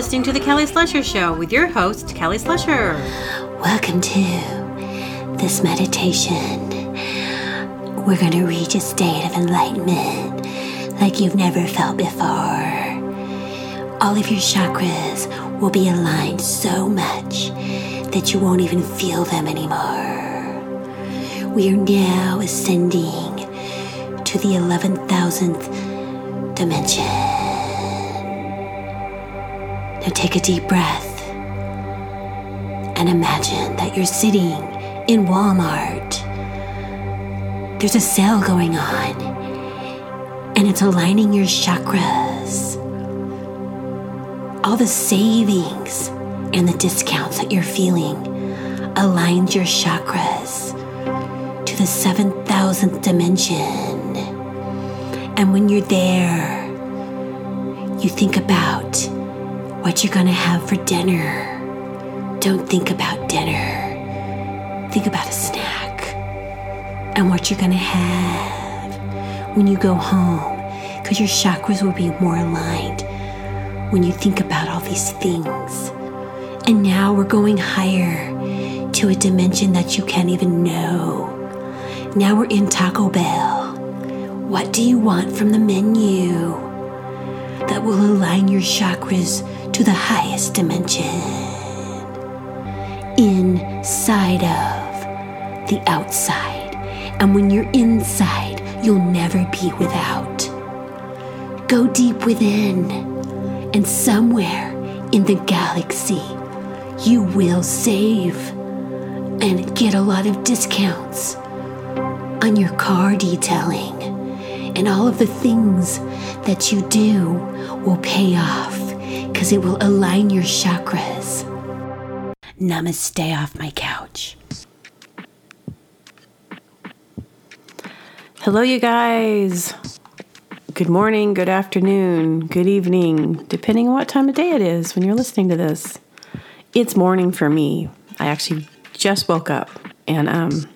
listening to The Kelly Slusher Show with your host, Kelly Slusher. Welcome to this meditation. We're going to reach a state of enlightenment like you've never felt before. All of your chakras will be aligned so much that you won't even feel them anymore. We are now ascending to the 11,000th dimension. Now take a deep breath and imagine that you're sitting in Walmart. There's a sale going on and it's aligning your chakras. All the savings and the discounts that you're feeling aligns your chakras to the 7,000th dimension. And when you're there, you think about what you're gonna have for dinner. Don't think about dinner. Think about a snack and what you're gonna have when you go home, because your chakras will be more aligned when you think about all these things. And now we're going higher to a dimension that you can't even know. Now we're in Taco Bell. What do you want from the menu that will align your chakras to the highest dimension? Inside of the outside. And when you're inside, you'll never be without. Go deep within, and somewhere in the galaxy, you will save and get a lot of discounts on your car detailing. And all of the things that you do will pay off because it will align your chakras. Namaste off my couch. Hello, you guys. Good morning, good afternoon, good evening, depending on what time of day it is when you're listening to this. It's morning for me. I actually just woke up and um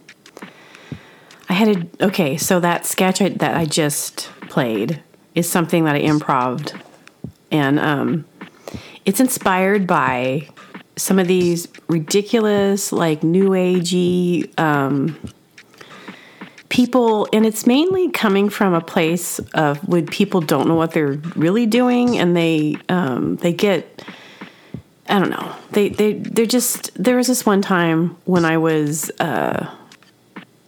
I had a okay, so that sketch I, that I just played is something that I improved and um it's inspired by some of these ridiculous like new agey um people and it's mainly coming from a place of when people don't know what they're really doing and they um, they get I don't know they they they're just there was this one time when I was uh,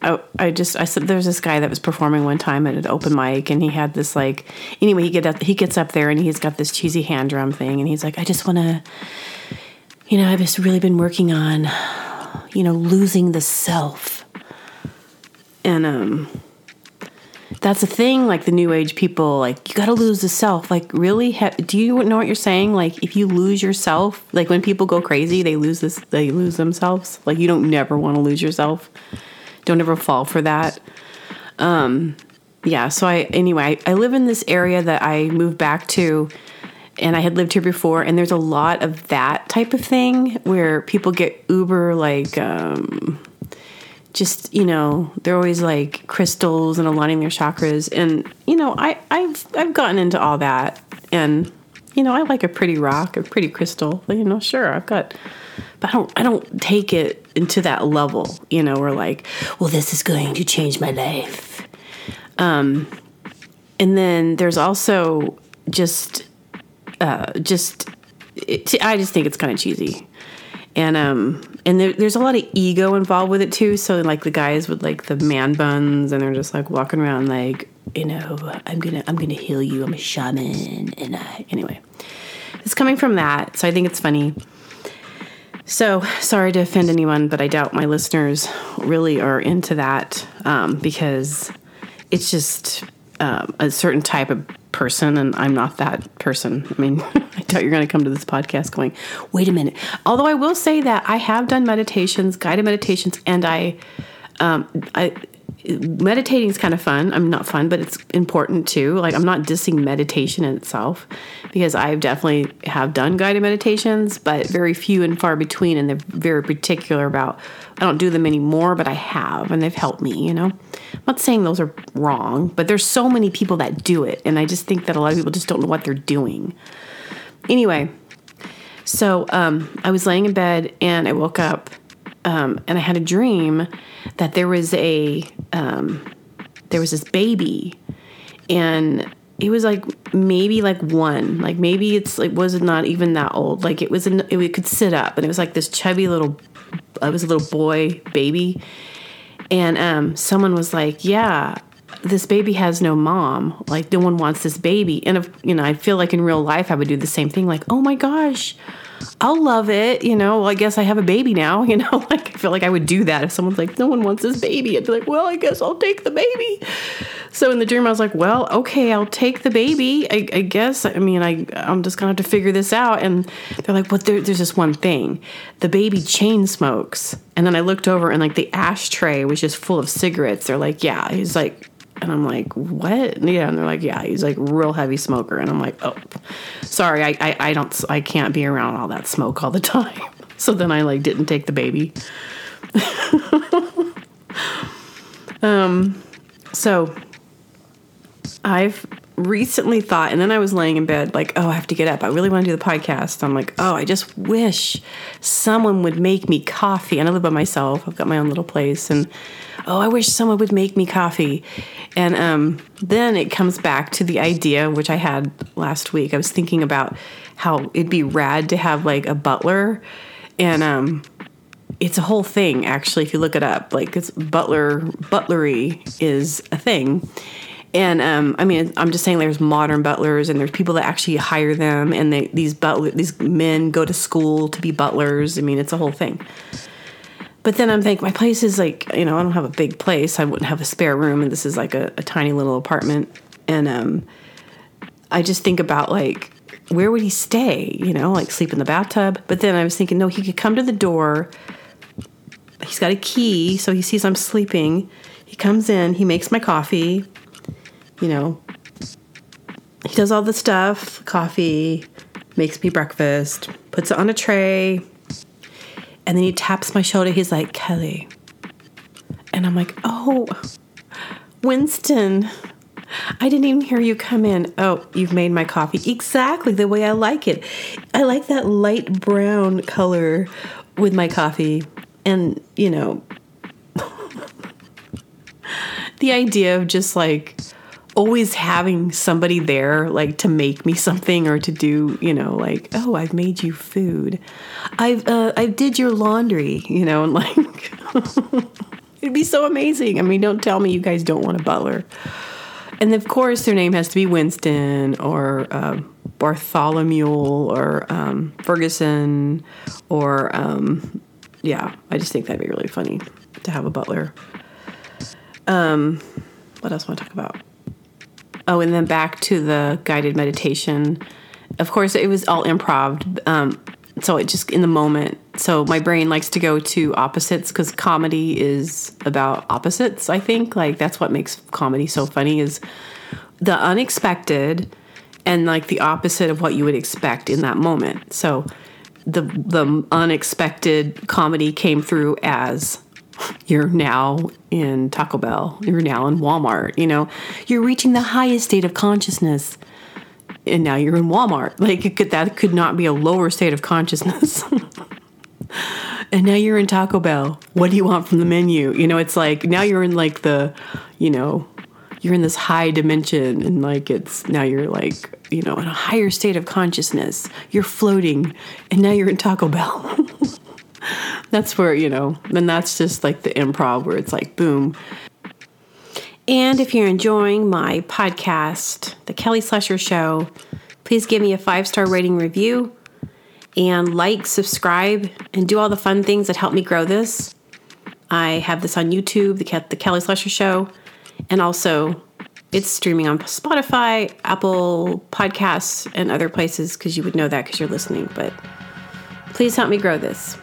I, I just I said there's this guy that was performing one time at an open mic and he had this like anyway he get up he gets up there and he's got this cheesy hand drum thing and he's like I just want to you know I've just really been working on you know losing the self. And um that's a thing like the new age people like you got to lose the self. Like really? Ha- do you know what you're saying? Like if you lose yourself like when people go crazy they lose this they lose themselves? Like you don't never want to lose yourself don't ever fall for that. Um yeah so i anyway I, live in this area that i moved back to and i had lived here before and there's a lot of that type of thing where people get uber like um just you know they're always like crystals and aligning their chakras and you know i i've i've gotten into all that and you know i like a pretty rock a pretty crystal you know sure i've got but i don't i don't take it into that level you know we're like well this is going to change my life. Um and then there's also just uh just it, i just think it's kind of cheesy. And um and there, there's a lot of ego involved with it too. So like the guys with like the man buns and they're just like walking around like you know i'm gonna i'm gonna heal you. I'm a shaman. And I, anyway it's coming from that. So i think it's funny so sorry to offend anyone but i doubt my listeners really are into that um, because it's just um, a certain type of person and I'm not that person. I mean, I doubt you're going to come to this podcast going, wait a minute. Although I will say that I have done meditations, guided meditations, and I, um, I, meditating is kind of fun. I'm not fun, but it's important too. Like I'm not dissing meditation in itself because I've definitely have done guided meditations, but very few and far between, and they're very particular about. I don't do them anymore, but I have, and they've helped me. You know, I'm not saying those are wrong, but there's so many people that do it, and I just think that a lot of people just don't know what they're doing. Anyway, So um, I was laying in bed and I woke up um, and I had a dream that there was a um, there was this baby. And it was like maybe like one. Like maybe it's it was not even that old. Like it was an, it could sit up. And it was like this chubby little it was a little boy baby. And um, someone was like yeah this baby has no mom. Like no one wants this baby. And if you know i feel like in real life i would do the same thing. Like oh my gosh I'll love it. You know, well, I guess I have a baby now. You know, like I feel like I would do that if someone's like, no one wants this baby. I'd be like, well, I guess I'll take the baby. So in the dream, I was like, well, okay, I'll take the baby. I, I guess. I mean, I I'm just gonna have to figure this out. And they're like, well, there, there's this one thing. The baby chain smokes. And then I looked over and like the ashtray was just full of cigarettes. They're like, yeah. He's like, and I'm like, what? Yeah. And they're like, yeah, he's like real heavy smoker. And I'm like, oh, sorry, I, I, I don't, I can't be around all that smoke all the time. So then I like didn't take the baby. um, so I've recently thought, and then I was laying in bed, like, oh, I have to get up. I really want to do the podcast. I'm like, oh, I just wish someone would make me coffee. And I live by myself. I've got my own little place, and oh, I wish someone would make me coffee. And um, then it comes back to the idea, which I had last week. I was thinking about how it'd be rad to have like a butler. And um, it's a whole thing, actually, if you look it up. Like, it's butler, butlery is a thing. And um, I mean, I'm just saying, there's modern butlers, and there's people that actually hire them, and they, these butler, these men go to school to be butlers. I mean, it's a whole thing. But then I'm thinking, my place is like, you know, I don't have a big place. I wouldn't have a spare room, and this is like a, a tiny little apartment. And um, I just think about like, where would he stay? You know, like sleep in the bathtub. But then I was thinking, no, he could come to the door. He's got a key, so he sees I'm sleeping. He comes in, he makes my coffee. You know, he does all the stuff coffee, makes me breakfast, puts it on a tray, and then he taps my shoulder. He's like, Kelly. And I'm like, oh, Winston. I didn't even hear you come in. Oh, you've made my coffee exactly the way I like it. I like that light brown color with my coffee. And, you know, the idea of just like always having somebody there like to make me something or to do you know like oh i've made you food. I've uh, i did your laundry you know and like it'd be so amazing. I mean don't tell me you guys don't want a butler. And of course their name has to be winston or uh, bartholomew or um, ferguson or um, yeah i just think that'd be really funny to have a butler. Um, what else want to talk about Oh, and then back to the guided meditation. Of course, it was all improv. Um, so it just in the moment. So my brain likes to go to opposites because comedy is about opposites. I think like that's what makes comedy so funny is the unexpected and like the opposite of what you would expect in that moment. So the the unexpected comedy came through as you're now in Taco Bell, you're now in Walmart, you know, you're reaching the highest state of consciousness and now you're in Walmart. Like could, that could not be a lower state of consciousness. and now you're in Taco Bell. What do you want from the menu? You know, it's like now you're in like the, you know, you're in this high dimension and like it's now you're like, you know, in a higher state of consciousness. You're floating and now you're in Taco Bell. that's where, you know, and that's just like the improv where it's like boom. And if you're enjoying my podcast, The Kelly Slusher Show, please give me a five star rating review and like, subscribe, and do all the fun things that help me grow this. I have this on YouTube, The, the Kelly Slusher Show, and also it's streaming on Spotify, Apple Podcasts, and other places because you would know that because you're listening. But please help me grow this.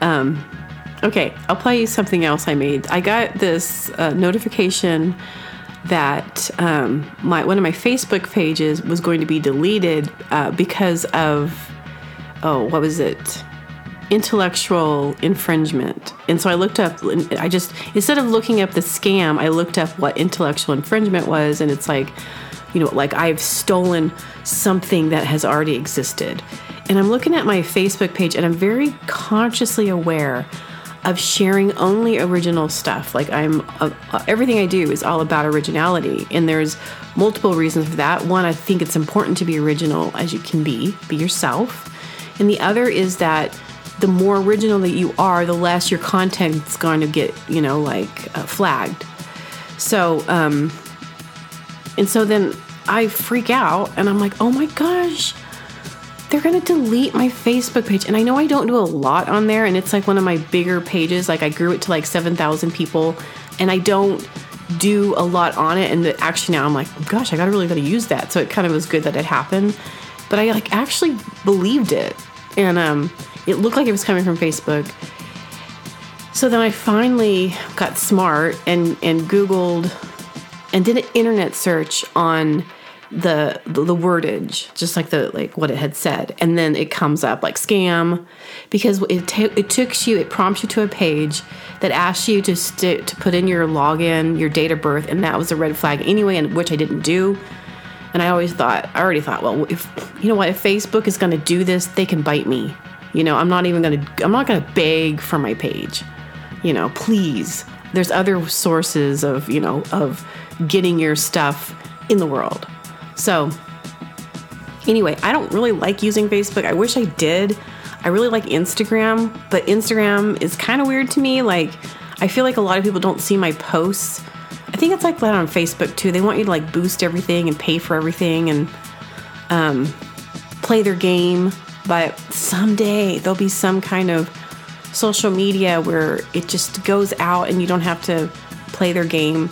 Um, okay, I'll play you something else I made. I got this uh, notification that um, my one of my Facebook pages was going to be deleted uh, because of oh, what was it? Intellectual infringement. And so I looked up. I just instead of looking up the scam, I looked up what intellectual infringement was, and it's like you know, like I've stolen something that has already existed. And I'm looking at my Facebook page and I'm very consciously aware of sharing only original stuff. Like I'm uh, everything I do is all about originality and there's multiple reasons for that. One, I think it's important to be original as you can be, be yourself. And the other is that the more original that you are, the less your content's going to get, you know, like uh, flagged. So, um, and so then I freak out and I'm like, oh my gosh, they're going to delete my Facebook page. And I know I don't do a lot on there, and it's like one of my bigger pages. Like I grew it to like 7,000 people, and I don't do a lot on it. And actually now I'm like, gosh, I got to really got to use that. So it kind of was good that it happened. But I like actually believed it, and um, it looked like it was coming from Facebook. So then I finally got smart and and Googled and did an internet search on the, the wordage, just like the like what it had said, and then it comes up like scam, because it t- it took you it prompts you to a page that asks you to st- to put in your login, your date of birth, and that was a red flag anyway, and which I didn't do. And I always thought, I already thought, well, if you know what, if Facebook is going to do this, they can bite me. You know, I'm not even going to, I'm not going to beg for my page. You know, please. There's other sources of, you know, of getting your stuff in the world. So, anyway, I don't really like using Facebook. I wish I did. I really like Instagram, but Instagram is kind of weird to me. Like, I feel like a lot of people don't see my posts. I think it's like that on Facebook too. They want you to like boost everything and pay for everything and um, play their game. But someday there'll be some kind of social media where it just goes out and you don't have to play their game.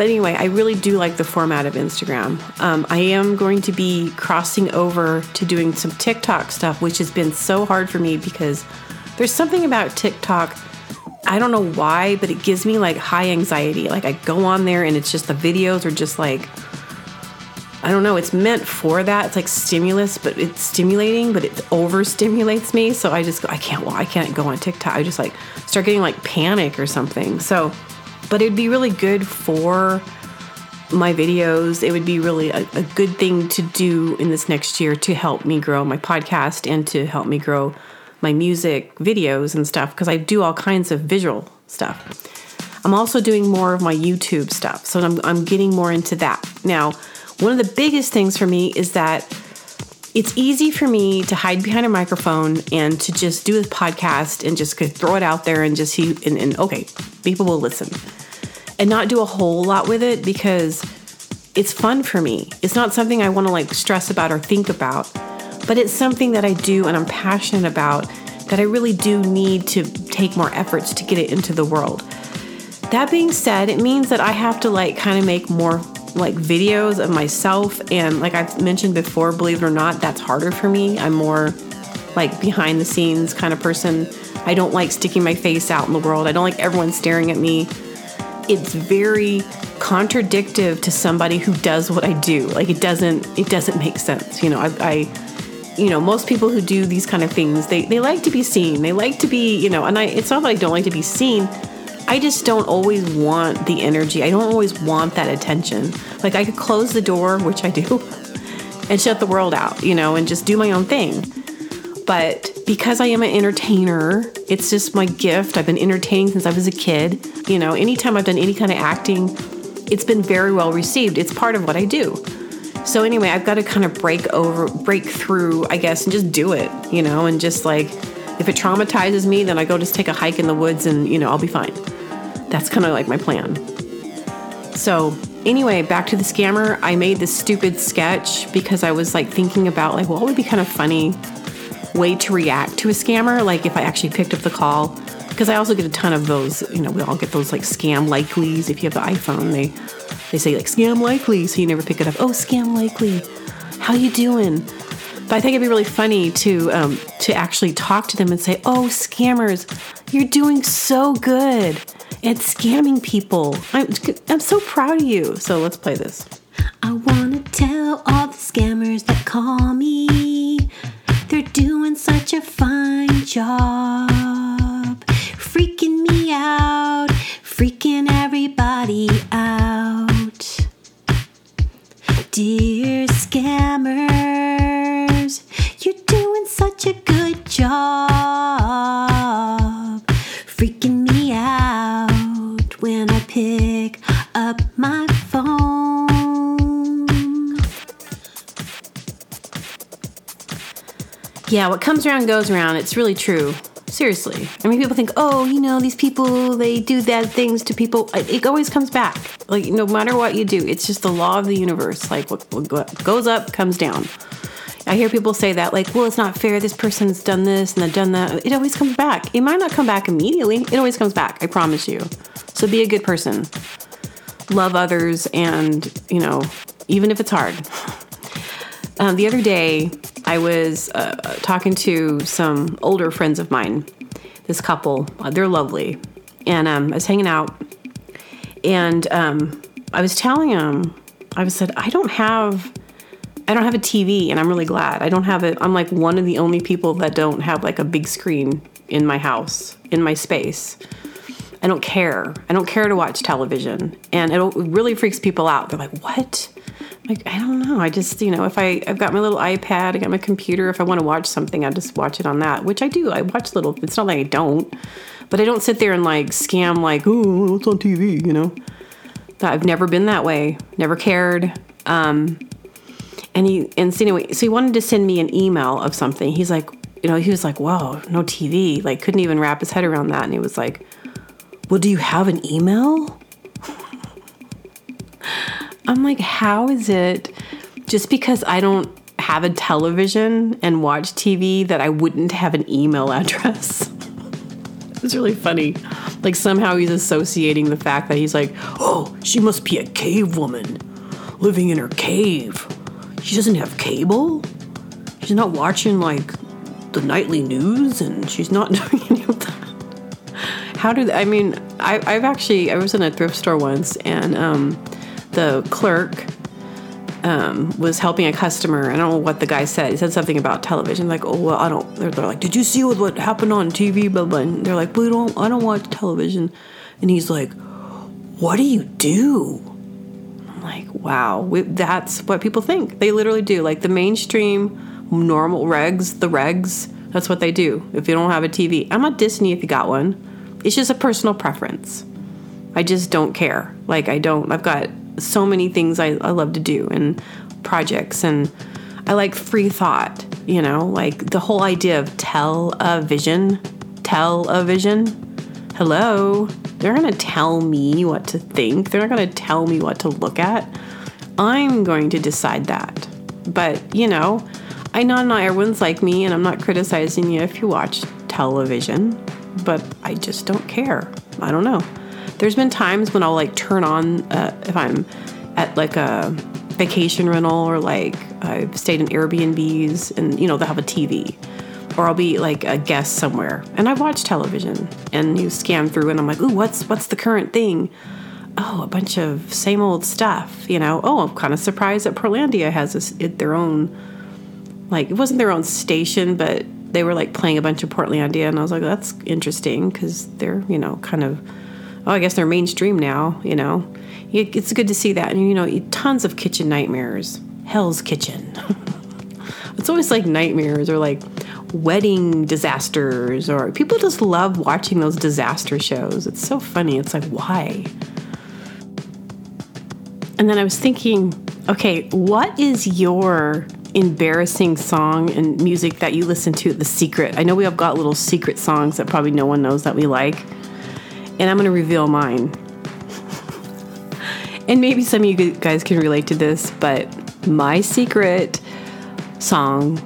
But anyway, I really do like the format of Instagram. Um, I am going to be crossing over to doing some TikTok stuff, which has been so hard for me because there's something about TikTok. I don't know why, but it gives me like high anxiety. Like I go on there and it's just the videos are just like, I don't know, it's meant for that. It's like stimulus, but it's stimulating, but it overstimulates me. So I just, I can't I can't go on TikTok. I just like start getting like panic or something. So, but it'd be really good for my videos. It would be really a, a, good thing to do in this next year to help me grow my podcast and to help me grow my music videos and stuff because I do all kinds of visual stuff. I'm also doing more of my YouTube stuff, so I'm, I'm getting more into that. Now, one of the biggest things for me is that it's easy for me to hide behind a microphone and to just do a podcast and just throw it out there and just see and, and okay, people will listen and not do a whole lot with it because it's fun for me. It's not something I want to like stress about or think about, but it's something that I do and I'm passionate about that I really do need to take more efforts to get it into the world. That being said, it means that I have to like kind of make more like videos of myself and like I've mentioned before, believe it or not, that's harder for me. I'm more like behind the scenes kind of person. I don't like sticking my face out in the world. I don't like everyone staring at me it's very contradictive to somebody who does what I do. Like it doesn't it doesn't make sense. You know, I, I you know, most people who do these kind of things, they, they like to be seen. They like to be, you know, and I it's not that I don't like to be seen. I just don't always want the energy. I don't always want that attention. Like I could close the door, which I do, and shut the world out, you know, and just do my own thing. But because I am an entertainer, it's just my gift. I've been entertaining since I was a kid. You know, anytime I've done any kind of acting, it's been very well received. It's part of what I do. So anyway, I've got to kind of break over, break through, I guess, and just do it, you know, and just like if it traumatizes me, then I go just take a hike in the woods and, you know, I'll be fine. That's kind of like my plan. So anyway, back to the scammer. I made this stupid sketch because I was like thinking about like, what would be kind of funny way to react to a scammer, like if I actually picked up the call, because I also get a ton of those, you know, we all get those like scam likelies. If you have the iPhone, they they say like scam likely, so you never pick it up. Oh, scam likely, how you doing? But I think it'd be really funny to um, to actually talk to them and say, "Oh, scammers, you're doing so good at scamming people. I'm I'm so proud of you." So let's play this. I wanna tell all the scammers that call me they're doing such a fine job. Yeah, what comes around goes around. It's really true. Seriously. I mean, people think, oh, you know, these people, they do bad things to people. It always comes back. Like, no matter what you do, it's just the law of the universe. Like, what, goes up comes down. I hear people say that, like, well, it's not fair. This person's done this and they've done that. It always comes back. It might not come back immediately. It always comes back. I promise you. So be a good person. Love others, and, you know, even if it's hard. Um, the other day, I was uh, talking to some older friends of mine. This couple, uh, they're lovely, and um, I was hanging out, and um, I was telling them, I said, I don't have, I don't have a TV, and I'm really glad I don't have it. I'm like one of the only people that don't have like a big screen in my house, in my space. I don't care. I don't care to watch television, and it really freaks people out. They're like, "What?" Like I don't know. I just you know if I I've got my little iPad, I got my computer. If I want to watch something, I just watch it on that, which I do. I watch little. It's not like I don't, but I don't sit there and like scam like oh what's on TV, you know. I've never been that way. Never cared. Um, and he and so anyway, so he wanted to send me an email of something. He's like, you know, he was like, whoa, no TV." Like, couldn't even wrap his head around that. And he was like, "Well, do you have an email?" I'm like, how is it just because I don't have a television and watch TV that I wouldn't have an email address? it's really funny. Like somehow he's associating the fact that he's like, oh, she must be a cave woman living in her cave. She doesn't have cable. She's not watching like the nightly news and she's not doing any of that. How did I mean? I, I've actually I was in a thrift store once and um, the clerk um, was helping a customer. I don't know what the guy said. He said something about television, like, "Oh, well, I don't." They're, they're like, "Did you see what, what happened on TV?" Blah blah. And they're like, "We don't. I don't watch television." And he's like, "What do you do?" I'm like, "Wow, we, that's what people think. They literally do. Like the mainstream, normal regs, the regs. That's what they do. If you don't have a TV, I'm not Disney if you got one. It's just a personal preference. I just don't care. Like I don't. I've got so many things I, I love to do and projects and I like free thought, you know, like the whole idea of tell a vision, tell a vision. Hello, they're going to tell me what to think. They're not going to tell me what to look at. I'm going to decide that. But, you know, I know not everyone's like me, and I'm not criticizing you if you watch television, but I just don't care. I don't know. There's been times when I'll like turn on uh, if I'm at like a vacation rental or like I've stayed in Airbnbs and you know they'll have a TV or I'll be like a guest somewhere and I watch television and you scan through and I'm like, ooh, what's what's the current thing? Oh, a bunch of same old stuff, you know. Oh, I'm kind of surprised that Portlandia has this, it, their own, like it wasn't their own station, but they were like playing a bunch of Portlandia, and I was like, that's interesting because they're you know kind of oh, I guess they're mainstream now, you know. It's good to see that. And, you know, tons of kitchen nightmares. Hell's Kitchen. it's always like nightmares or like wedding disasters or people just love watching those disaster shows. It's so funny. It's like, why? And then I was thinking, okay, what is your embarrassing song and music that you listen to? The secret. I know we have got little secret songs that probably no one knows that we like and I'm going to reveal mine. and maybe some of you guys can relate to this, but my secret song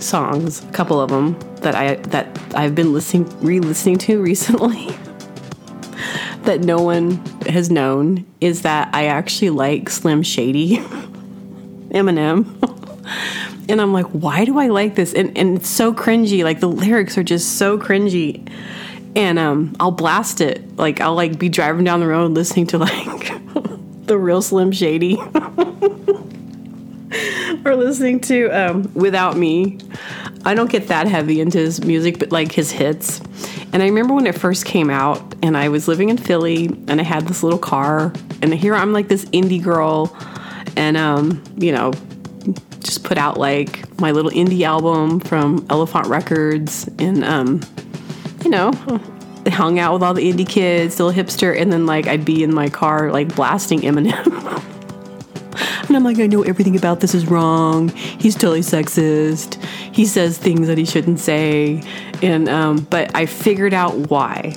songs, a couple of them that I that I've been listening re-listening to recently that no one has known is that I actually like Slim Shady Eminem. and I'm like, why do I like this? And and it's so cringy. Like the lyrics are just so cringy and um, I'll blast it. Like I'll like be driving down the road listening to like the real Slim Shady, or listening to um, Without Me. I don't get that heavy into his music, but like his hits. And I remember when it first came out, and I was living in Philly, and I had this little car, and here I'm like this indie girl, and um, you know, just put out like my little indie album from Elephant Records, and um, you know, hung out with all the indie kids, still hipster, and then like I'd be in my car like blasting Eminem. and I'm like, I know everything about this is wrong. He's totally sexist. He says things that he shouldn't say, and um, but I figured out why.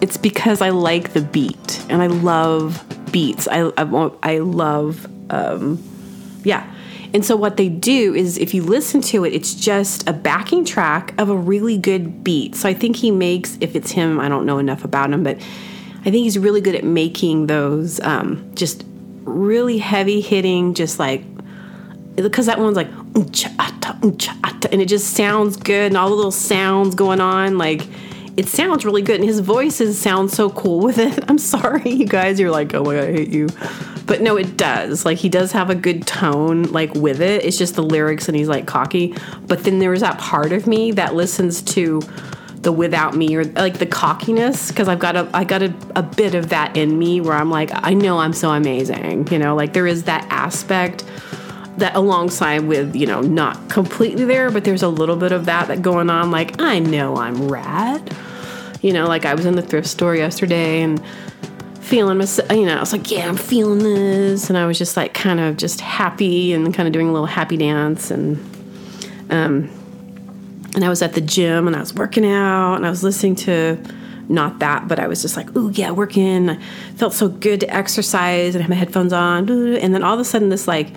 It's because I like the beat and I love beats. I I, I love um, yeah. And so what they do is if you listen to it, it's just a backing track of a really good beat. So I think he makes if it's him, I don't know enough about him, but I think he's really good at making those um, just really heavy hitting, just like because that one's like and it just sounds good and all the little sounds going on like it sounds really good and his voices sound so cool with it i'm sorry you guys you're like oh my god i hate you but no it does. Like he does have a good tone like with it. It's just the lyrics and he's like cocky. But then there's that part of me that listens to the without me or like the cockiness because I've got a I got a, a bit of that in me where I'm like I know I'm so amazing you know? Like there is that aspect that alongside with you know not completely there but there's a little bit of that that going on. Like I know I'm rad. You know like I was in the thrift store yesterday and feeling myself you know I was like yeah I'm feeling this and I was just like kind of just happy and kind of doing a little happy dance and um and I was at the gym and I was working out and I was listening to not that, but I was just like, ooh, yeah, working. I felt so good to exercise and have my headphones on. And then all of a sudden, this like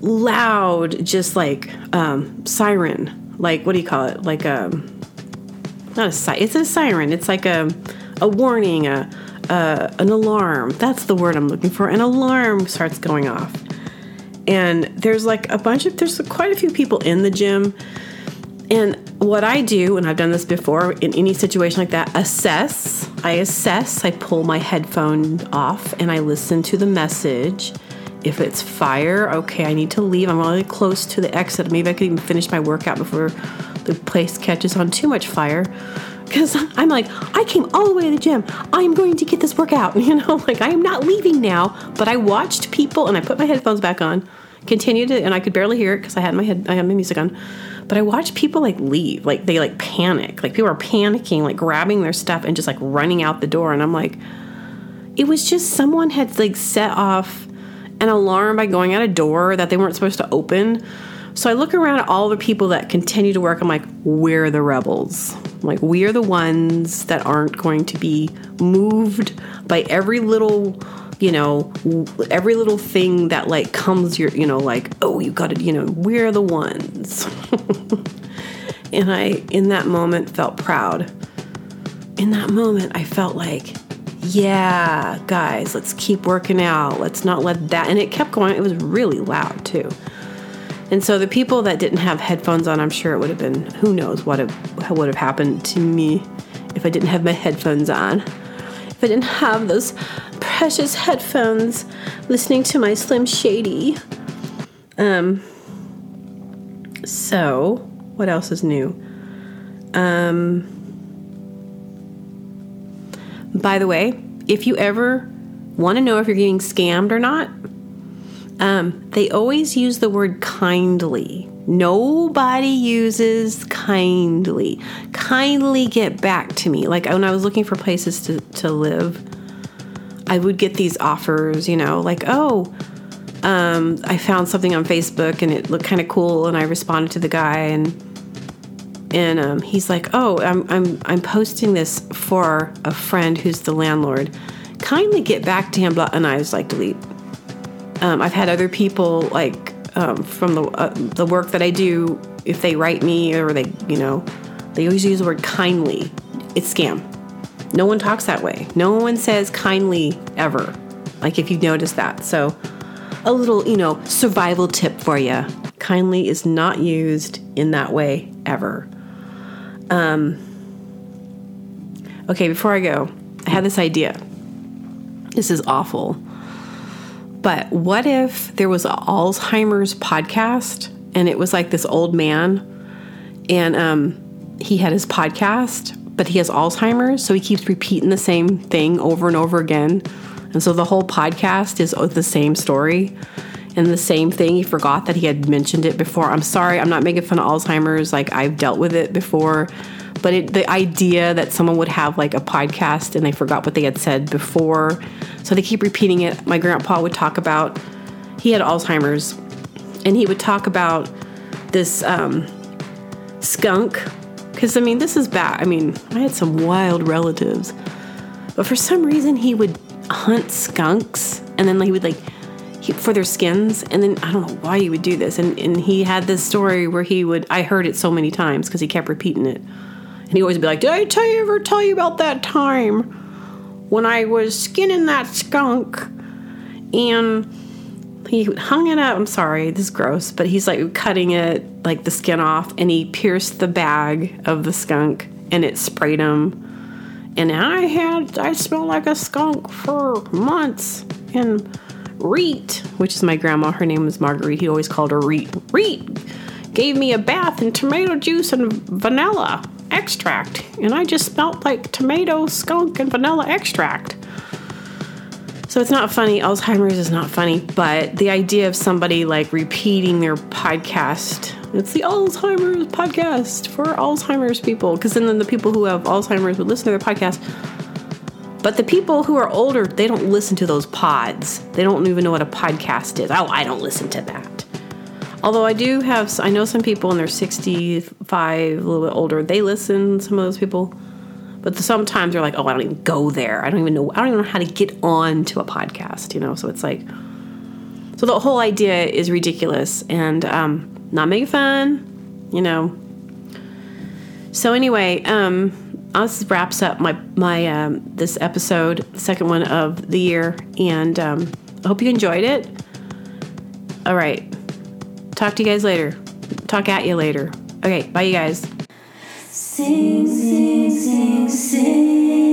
loud, just like um, siren, like what do you call it? Like a um, not a siren. It's a siren. It's like a a warning, a, a an alarm. That's the word I'm looking for. An alarm starts going off, and there's like a bunch of there's quite a few people in the gym and what I do, and I've done this before in any situation like that, assess. I assess, I pull my headphone off and I listen to the message. If it's fire, okay, I need to leave. I'm really close to the exit. Maybe I could even finish my workout before the place catches on too much fire. Because I'm like, I came all the way to the gym. I'm going to get this workout. You know, like I am not leaving now. But I watched people and I put my headphones back on, continued it, and I could barely hear it because I had my head, I had my music on but I watched people like leave, like they like panic, like people are panicking, like grabbing their stuff and just like running out the door. And I'm like, it was just someone had like set off an alarm by going out a door that they weren't supposed to open. So I look around at all the people that continue to work. I'm like, where are the rebels. Like, we are the ones that aren't going to be moved by every little you know every little thing that like comes your you know like oh you got to you know we're the ones. And i in that moment felt proud. In that moment i felt like yeah guys let's keep working out. Let's not let that and it kept going. It was really loud too and so the people that didn't have headphones on i'm sure it would have been who knows what would have happened to me if i didn't have my headphones on if I didn't have those precious headphones listening to my Slim Shady. Um, so, what else is new? Um, by the way, if you ever want to know if you're getting scammed or not, um, they always use the word kindly. Nobody uses kindly. Kindly get back to me. Like when I was looking for places to, to live, I would get these offers, you know, like, oh, um, I found something on Facebook and it looked kind of cool, and I responded to the guy, and and um, he's like, oh, I'm I'm I'm posting this for a friend who's the landlord. Kindly get back to him, and I was like, delete. Um, I've had other people like um, from the uh, the work that I do, if they write me or they, you know, they always use the word kindly. It's scam. No one talks that way. No one says kindly ever. Like if you've noticed that. So, a little, you know, survival tip for you. Kindly is not used in that way ever. Um, okay, before I go, I had this idea. This is awful. But what if there was an Alzheimer's podcast and it was like this old man and um, he had his podcast, but he has Alzheimer's, so he keeps repeating the same thing over and over again. And so the whole podcast is the same story and the same thing. He forgot that he had mentioned it before. I'm sorry, I'm not making fun of Alzheimer's. Like I've dealt with it before, but it, the idea that someone would have like a podcast and they forgot what they had said before, so they keep repeating it. My grandpa would talk about he had Alzheimer's, and he would talk about this um, skunk. Because I mean, this is bad. I mean, I had some wild relatives, but for some reason he would hunt skunks, and then he would like he, for their skins. And then I don't know why he would do this. And and he had this story where he would. I heard it so many times because he kept repeating it, and he always be like, "Did I tell you ever tell you about that time when I was skinning that skunk?" And he hung it up. I'm sorry, this is gross, but he's like cutting it, like the skin off, and he pierced the bag of the skunk and it sprayed him. And I had, I smelled like a skunk for months. And Reet, which is my grandma, her name was Marguerite, he always called her Reet. Reet gave me a bath in tomato juice and vanilla extract. And I just smelled like tomato, skunk, and vanilla extract. So it's not funny. Alzheimer's is not funny, but the idea of somebody like repeating their podcast, it's the Alzheimer's podcast for Alzheimer's people. Because then the people who have Alzheimer's would listen to their podcast. But the people who are older, they don't listen to those pods. They don't even know what a podcast is. Oh, I don't listen to that. Although I do have, I know some people and they're 65, a little bit older, they listen, some of those people. But sometimes they're like, oh, I don't even go there. I don't even know. I don't even know how to get on to a podcast. You know, so it's like, so the whole idea is ridiculous and um, not making fun. You know. So anyway, um, this wraps up my my um, this episode, second one of the year, and um, I hope you enjoyed it. All right, Talk to you guys later. Talk at you later. Okay, bye, you guys. Sing, sing, sing, sing.